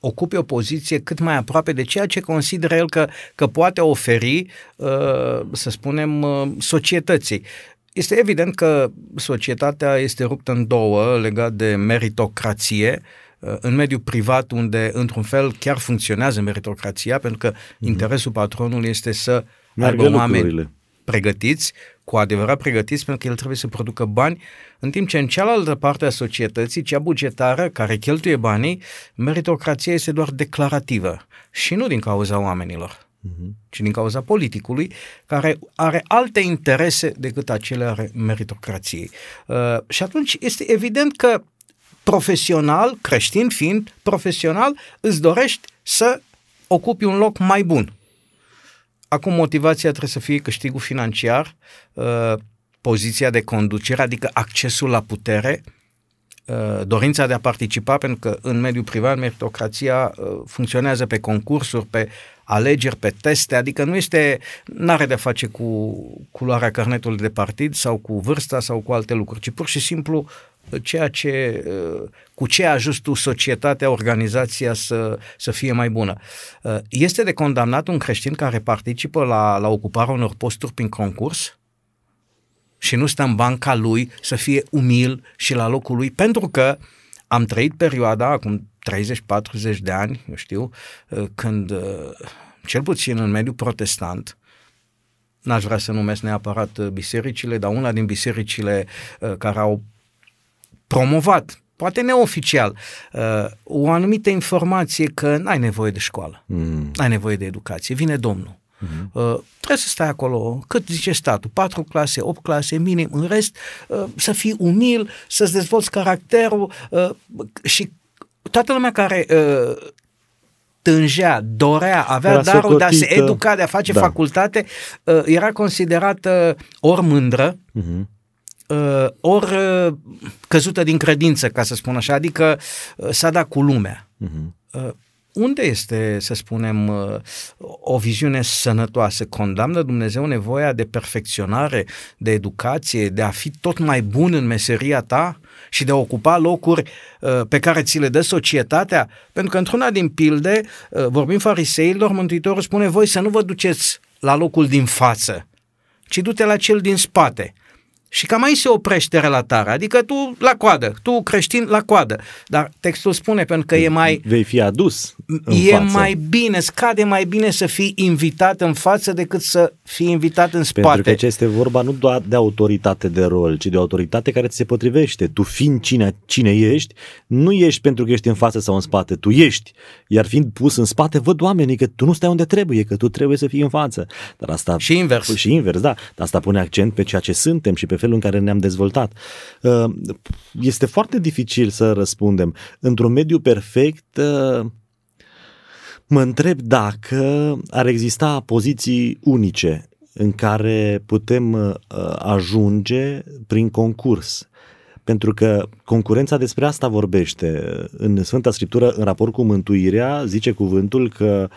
ocupe o poziție cât mai aproape de ceea ce consideră el că, că poate oferi, uh, să spunem, uh, societății. Este evident că societatea este ruptă în două legat de meritocrație, uh, în mediul privat, unde, într-un fel, chiar funcționează meritocrația, pentru că mm-hmm. interesul patronului este să Meargă aibă oameni pregătiți, cu adevărat pregătiți, pentru că el trebuie să producă bani, în timp ce în cealaltă parte a societății, cea bugetară, care cheltuie banii, meritocrația este doar declarativă și nu din cauza oamenilor. uh-huh. ci din cauza politicului, care are alte interese decât acele ale meritocrației. Uh, și atunci este evident că profesional, creștin fiind, profesional, îți dorești să ocupi un loc mai bun. Acum motivația trebuie să fie câștigul financiar, uh, poziția de conducere, adică accesul la putere, uh, dorința de a participa, pentru că în mediul privat meritocrația uh, funcționează pe concursuri, pe alegeri, pe teste, adică nu este, n-are de face cu culoarea carnetului de partid sau cu vârsta sau cu alte lucruri, ci pur și simplu ceea ce, cu ce a ajuns tu societatea, organizația să, să fie mai bună. Este de condamnat un creștin care participă la, la ocuparea unor posturi prin concurs? și nu stă în banca lui să fie umil și la locul lui, pentru că am trăit perioada, acum 30-40 de ani, eu știu, când, cel puțin în mediul protestant, n-aș vrea să numesc neapărat bisericile, dar una din bisericile care au promovat poate neoficial, o anumită informație că n-ai nevoie de școală, mm. n-ai nevoie de educație, vine Domnul. Uh-huh. Uh, trebuie să stai acolo, cât zice statul, 4 clase, 8 clase, minim, în rest uh, să fii umil, să-ți dezvolți caracterul uh, și toată lumea care uh, tângea, dorea, avea era darul socotită. de a se educa, de a face da. facultate, uh, era considerată ori mândră, uh-huh. Uh, ori uh, căzută din credință, ca să spun așa, adică uh, s-a dat cu lumea. Uh-huh. Uh, unde este, să spunem, uh, o viziune sănătoasă? Condamnă Dumnezeu nevoia de perfecționare, de educație, de a fi tot mai bun în meseria ta și de a ocupa locuri uh, pe care ți le dă societatea? Pentru că într-una din pilde, uh, vorbim fariseilor, Mântuitorul spune, voi să nu vă duceți la locul din față, ci du-te la cel din spate. Și cam aici se oprește relatarea, adică tu la coadă, tu creștin la coadă. Dar textul spune pentru că e mai... Vei fi adus în E față. mai bine, scade mai bine să fii invitat în față decât să fii invitat în spate. Pentru că ce este vorba nu doar de autoritate de rol, ci de autoritate care ți se potrivește. Tu fiind cine, cine ești, nu ești pentru că ești în față sau în spate, tu ești. Iar fiind pus în spate, văd oamenii că tu nu stai unde trebuie, că tu trebuie să fii în față. Dar asta, și invers. Și invers, da. Dar asta pune accent pe ceea ce suntem și pe felul în care ne-am dezvoltat. Uh, este foarte dificil să răspundem. Într-un mediu perfect, uh, mă întreb dacă ar exista poziții unice în care putem uh, ajunge prin concurs. Pentru că concurența despre asta vorbește. În Sfânta Scriptură, în raport cu mântuirea, zice cuvântul că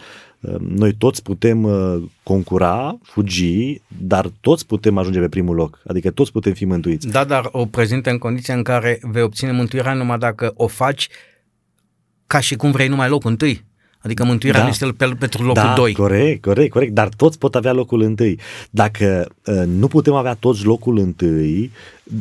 noi toți putem uh, concura, fugi, dar toți putem ajunge pe primul loc. Adică toți putem fi mântuiți. Da, dar o prezintă în condiția în care vei obține mântuirea numai dacă o faci ca și cum vrei numai locul întâi. Adică mântuirea da. nu este pe, pentru locul da, 2. corect, corect, corect, dar toți pot avea locul întâi. Dacă uh, nu putem avea toți locul întâi,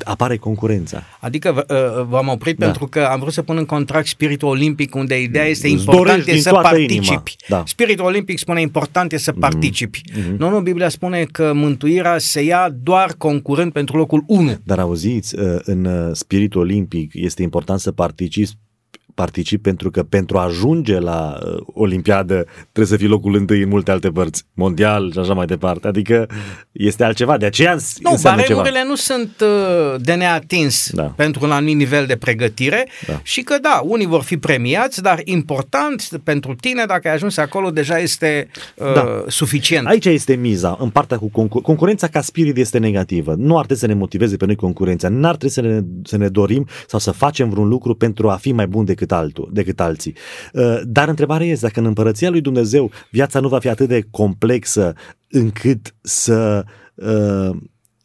apare concurența. Adică uh, v-am oprit da. pentru că am vrut să pun în contract spiritul olimpic unde ideea este important e să participi. Da. Spiritul olimpic spune important e să mm-hmm. participi. Mm-hmm. Nu, nu, Biblia spune că mântuirea se ia doar concurând pentru locul 1. Dar auziți, uh, în uh, spiritul olimpic este important să participi particip pentru că pentru a ajunge la uh, Olimpiadă trebuie să fii locul întâi în multe alte părți, mondial și așa mai departe. Adică este altceva, de aceea Nu, baremurile nu sunt uh, de neatins da. pentru un anumit nivel de pregătire da. și că da, unii vor fi premiați, dar important pentru tine dacă ai ajuns acolo deja este uh, da. suficient. Aici este miza, în partea cu concur- concurența ca spirit este negativă. Nu ar trebui să ne motiveze pe noi concurența, n-ar trebui să ne, să ne dorim sau să facem vreun lucru pentru a fi mai bun decât decât, altul, decât alții. Uh, dar întrebarea este dacă în împărăția lui Dumnezeu viața nu va fi atât de complexă încât să uh,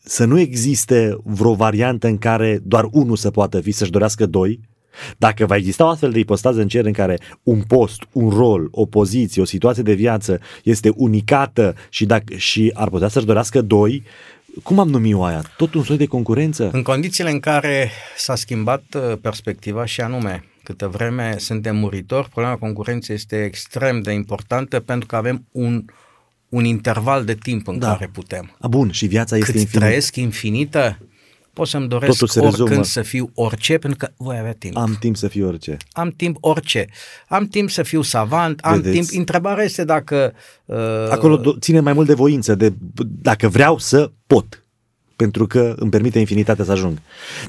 să nu existe vreo variantă în care doar unul să poată fi, să-și dorească doi, dacă va exista o astfel de ipostază în cer în care un post, un rol, o poziție, o situație de viață este unicată și, dacă, și ar putea să-și dorească doi, cum am numit-o aia? Tot un soi de concurență? În condițiile în care s-a schimbat uh, perspectiva și anume câtă vreme suntem muritori, problema concurenței este extrem de importantă pentru că avem un, un interval de timp în da. care putem. A, bun, și viața este Cât infinită. trăiesc infinită, pot să-mi doresc Totul se oricând rezumă. să fiu orice, pentru că voi avea timp. Am timp să fiu orice. am timp orice. Am timp să fiu savant, am Vedeți? timp. Întrebarea este dacă... Uh, Acolo do- ține mai mult de voință, de dacă vreau să pot. Pentru că îmi permite infinitatea să ajung.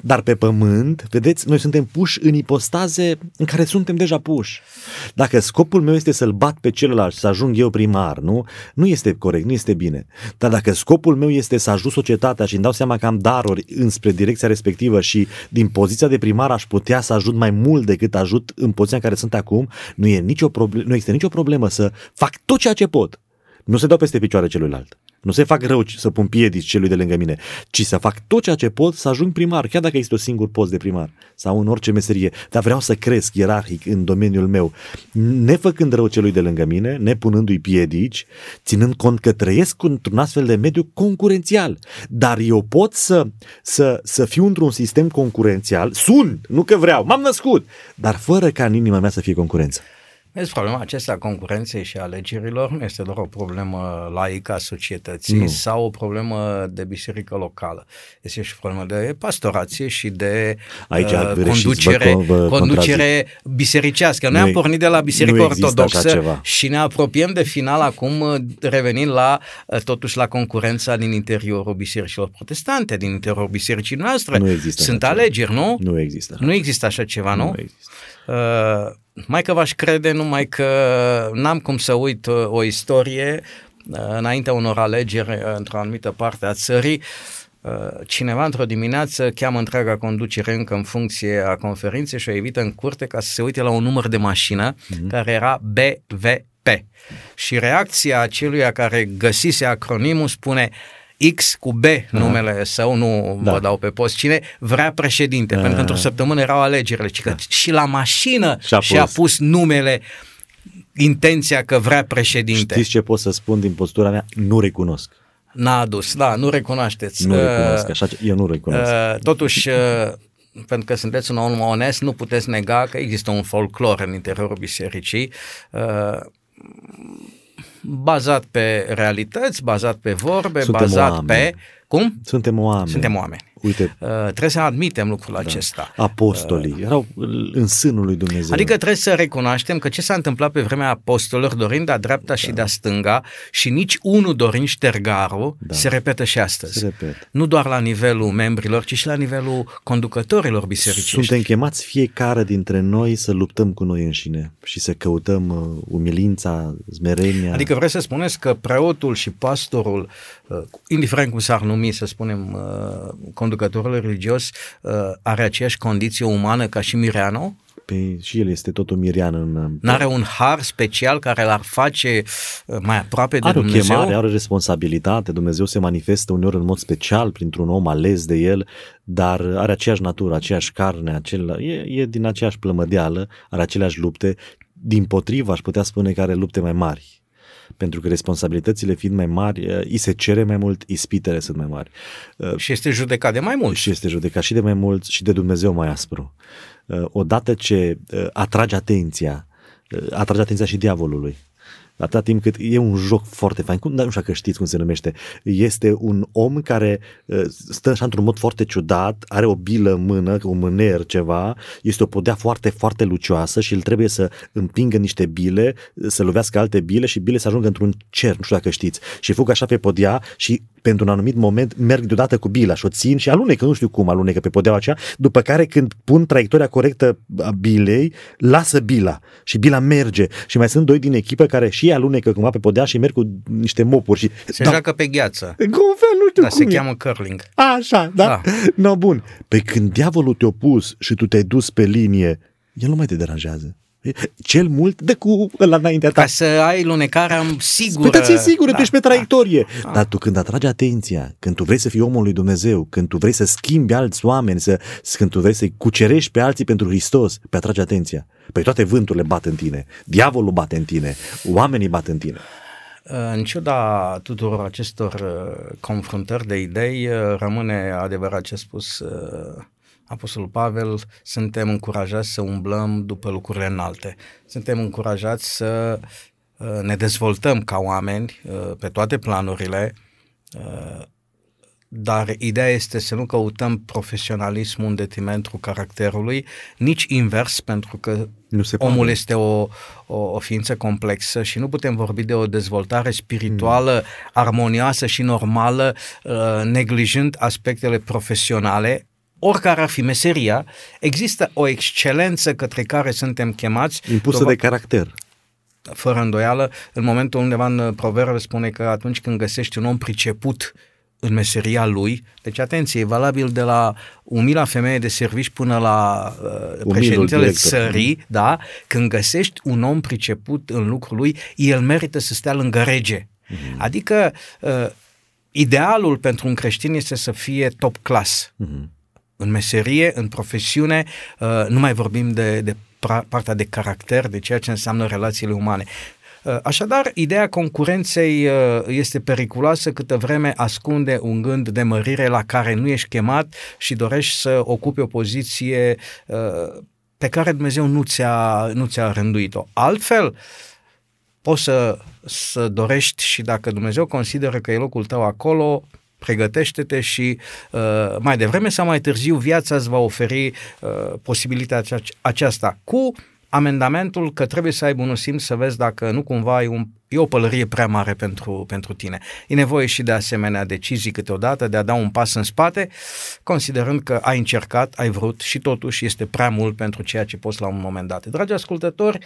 Dar pe pământ, vedeți, noi suntem puși în ipostaze în care suntem deja puși. Dacă scopul meu este să-l bat pe celălalt și să ajung eu primar, nu? Nu este corect, nu este bine. Dar dacă scopul meu este să ajut societatea și îmi dau seama că am daruri înspre direcția respectivă și din poziția de primar aș putea să ajut mai mult decât ajut în poziția în care sunt acum, nu, e nicio problem, nu există nicio problemă să fac tot ceea ce pot. Nu se dau peste picioare celuilalt. Nu se fac rău să pun piedici celui de lângă mine, ci să fac tot ceea ce pot să ajung primar, chiar dacă este un singur post de primar sau în orice meserie. Dar vreau să cresc ierarhic în domeniul meu, nefăcând rău celui de lângă mine, nepunându-i piedici, ținând cont că trăiesc într-un astfel de mediu concurențial. Dar eu pot să, să, să fiu într-un sistem concurențial, sunt, nu că vreau, m-am născut, dar fără ca în inima mea să fie concurență. Vezi, problema aceasta a concurenței și a alegerilor nu este doar o problemă laică a societății Nu. sau o problemă de biserică locală. Este și o problemă de pastorație și de Aici uh, greșiți, conducere, vă- vă conducere bisericească. Noi Nu am e- pornit de la biserica nu există așa ortodoxă ceva. și ne apropiem de final acum uh, revenind la uh, totuși la concurența din interiorul bisericilor protestante, din interiorul bisericii noastre. Nu există Sunt așa ceva. alegeri, nu? Nu există. Nu există așa ceva, nu? Nu există. Uh, mai că v-aș crede, numai că n-am cum să uit uh, o istorie uh, înaintea unor alegeri uh, într-o anumită parte a țării. Uh, Cineva într-o dimineață cheamă întreaga conducere încă în funcție a conferinței și o evită în curte ca să se uite la un număr de mașină Mhm. care era BVP. Și reacția aceluia care găsise acronimul spune X cu B numele său, nu Da. vă dau pe post cine, vrea președinte, pentru că într-o săptămână erau alegerile, ci că și la mașină Și-a și-a pus. pus numele, intenția că vrea președinte. Știți ce pot să spun din postura mea? Nu recunosc. N-a adus, da, nu recunoașteți. Nu Uh, recunosc. Așa, ce- eu nu recunosc. Uh, totuși, uh, pentru că sunteți un om onest, nu puteți nega că există un folclor în interiorul bisericii uh, bazat pe realități, bazat pe vorbe, Suntem bazat oameni. pe... Cum? Suntem oameni. Suntem oameni. Uite, Uh, trebuie să admitem lucrul acesta. apostolii erau în sânul lui Dumnezeu. Adică trebuie să recunoaștem că ce s-a întâmplat pe vremea apostolilor dorind de-a dreapta și de-a stânga și nici unul dorind ștergarul, Da. se repetă și astăzi. Se repet. Nu doar la nivelul membrilor, ci și la nivelul conducătorilor bisericești. Suntem chemați fiecare dintre noi să luptăm cu noi înșine și să căutăm uh, umilința, smerenia. Adică vreți să spuneți că preotul și pastorul, uh, indiferent cum s-ar numi, să spunem, uh, conducătorul religios, uh, are aceeași condiție umană ca și Mireanu? Pe, și el este tot o mirian în... N-are un har special care l-ar face uh, mai aproape de are o Dumnezeu? chemare, are o responsabilitate, Dumnezeu se manifestă uneori în mod special printr-un om ales de el, dar are aceeași natură, aceeași carne, acel, e, e din aceeași plămădeală, are aceleași lupte, din potrivă aș putea spune că are lupte mai mari. Pentru că responsabilitățile fiind mai mari, uh, îi se cere mai mult, ispitele sunt mai mari. Uh, Și este judecat de mai mult. și este judecat și de mai mult și de Dumnezeu mai aspru. Uh, Odată ce uh, atrage atenția, uh, atrage atenția și diavolului. Atâta timp cât e un joc foarte fain, cum, dar nu știu că știți cum se numește, este un om care uh, stă așa într-un mod foarte ciudat, are o bilă în mână, un mâner ceva, este o podea foarte, foarte lucioasă și el trebuie să împingă niște bile, să lovească alte bile și bile să ajungă într-un cer, nu știu dacă știți. Și fug așa pe podea și pentru un anumit moment merg deodată cu bila și o țin și alunecă, nu știu cum alunecă pe podeaua aceea, după care când pun traiectoria corectă a bilei, lasă bila și bila merge. Și mai sunt doi din echipă care și ei alunecă cumva pe podea și merg cu niște mopuri și Se da, joacă pe gheață. în un fel, nu știu Dar cum se e. cheamă curling. Așa, da? Da. da. No, bun. Pe când diavolul te-a pus și tu te-ai dus pe linie, el nu mai te deranjează. Cel mult de cu la înaintea ta. Ca să ai lunecarea sigură. Păi, da, ți sigură, Da, tu ești pe da. traiectorie. Dar tu când atragi atenția, când tu vrei să fii omul lui Dumnezeu, când tu vrei să schimbi alți oameni, să, când tu vrei să-i cucerești pe alții pentru Hristos, pe atragi atenția. Păi toate vânturile bat în tine, diavolul bate în tine, oamenii bat în tine. În ciuda tuturor acestor uh, confruntări de idei, uh, rămâne adevărat ce a spus uh, Apostolul Pavel, suntem încurajați să umblăm după lucrurile înalte. Suntem încurajați să uh, ne dezvoltăm ca oameni uh, pe toate planurile, uh, dar ideea este să nu căutăm profesionalismul în detrimentul caracterului, nici invers, pentru că nu se omul poate. este o, o, o ființă complexă și nu putem vorbi de o dezvoltare spirituală mm. armonioasă și normală, uh, neglijând aspectele profesionale, oricare ar fi meseria, există o excelență către care suntem chemați. Impusă de caracter fără îndoială, în momentul undeva în proverbe spune că atunci când găsești un om priceput în meseria lui, deci atenție, e valabil de la umila femeie de servici până la uh, președintele director. țării, da, când găsești un om priceput în lucrul lui, el merită să stea lângă rege. Mm-hmm. Adică uh, idealul pentru un creștin este să fie top class. Mm-hmm. În meserie, în profesiune, uh, nu mai vorbim de, de partea de caracter, de ceea ce înseamnă relațiile umane. Uh, așadar, ideea concurenței uh, este periculoasă câtă vreme ascunde un gând de mărire la care nu ești chemat și dorești să ocupi o poziție uh, pe care Dumnezeu nu ți-a, nu ți-a rânduit-o. Altfel, poți să, să dorești și dacă Dumnezeu consideră că e locul tău acolo, pregătește-te și uh, mai devreme sau mai târziu viața îți va oferi uh, posibilitatea aceasta. Cu amendamentul că trebuie să ai bunul simț să vezi dacă nu cumva ai un e o pălărie prea mare pentru, pentru tine. E nevoie și de asemenea decizii câteodată, de a da un pas în spate, considerând că ai încercat, ai vrut și totuși este prea mult pentru ceea ce poți la un moment dat. Dragi ascultători,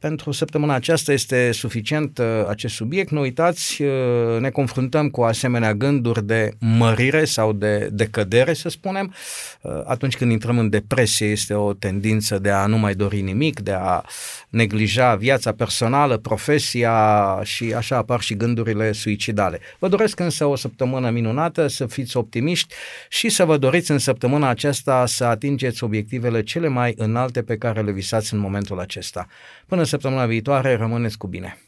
pentru săptămâna aceasta este suficient uh, acest subiect. Nu uitați, uh, ne confruntăm cu asemenea gânduri de mărire sau de, de cădere, să spunem. Uh, atunci când intrăm în depresie este o tendință de a nu mai dori nimic, de a neglija viața personală, profesia, și așa apar și gândurile suicidale. Vă doresc însă o săptămână minunată, să fiți optimiști și să vă doriți în săptămâna aceasta să atingeți obiectivele cele mai înalte pe care le visați în momentul acesta. Până săptămâna viitoare, rămâneți cu bine!